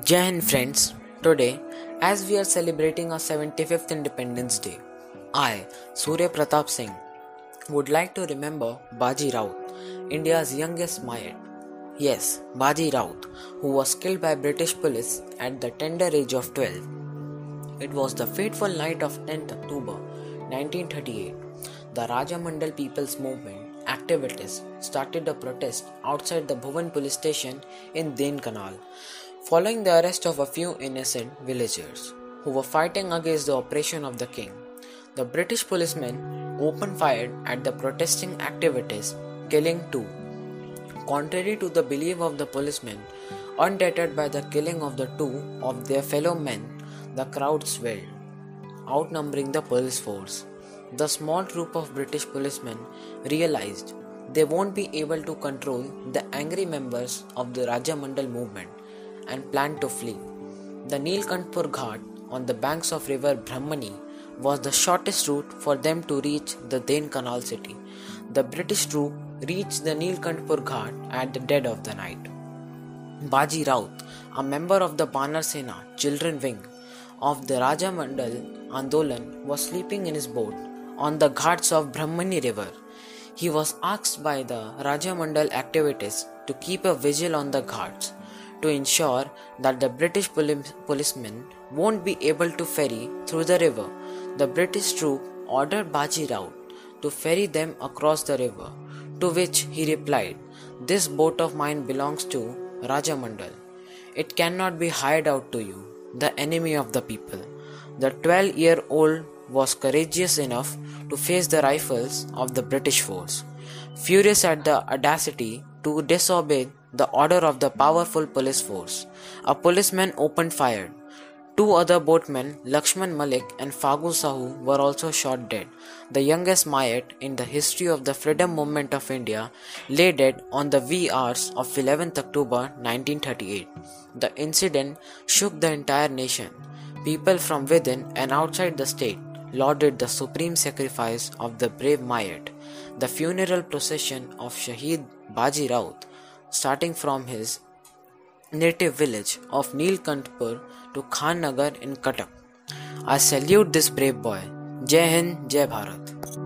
Jai Hind friends, today as we are celebrating our 75th Independence Day, I, Surya Pratap Singh, would like to remember Baji Raut, India's youngest Mayat. Yes, Baji Raut, who was killed by British police at the tender age of 12. It was the fateful night of 10th October 1938. The Prajamandal People's Movement activists started a protest outside the Bhuban police station in Dhenkanal following the arrest of a few innocent villagers who were fighting against the oppression of the king. The British policemen opened fire at the protesting activities, killing two. Contrary to the belief of the policemen, undeterred by the killing of the two of their fellow men, the crowd swelled, outnumbering the police force. The small troop of British policemen realized they won't be able to control the angry members of the Prajamandal movement and planned to flee. The Neelkantpur Ghat on the banks of river Brahmani was the shortest route for them to reach the Dhenkanal city. The British troop reached the Neelkantpur Ghat at the dead of the night. Baji Raut, a member of the Banar Sena children wing of the Prajamandal Andolan, was sleeping in his boat on the ghats of Brahmani river. He was asked by the Prajamandal activities to keep a vigil on the ghats to ensure that the British policemen won't be able to ferry through the river. The British troop ordered Baji Raut to ferry them across the river, to which he replied, This boat of mine belongs to Prajamandal. It cannot be hired out to you, the enemy of the people. The 12 year old was courageous enough to face the rifles of the British force. Furious at the audacity to disobey the order of the powerful police force. A policeman opened fire. Two other boatmen, Lakshman Malik and Fagu Sahu, were also shot dead. The youngest Mayat in the history of the freedom movement of India lay dead on the wee of 11th October 1938. The incident shook the entire nation. People from within and outside the state lauded the supreme sacrifice of the brave Mayat. The funeral procession of Shahid Baji Raut starting from his native village of Neelkantpur to Khannagar in Cuttack. I salute this brave boy. Jai Hind, Jai Bharat.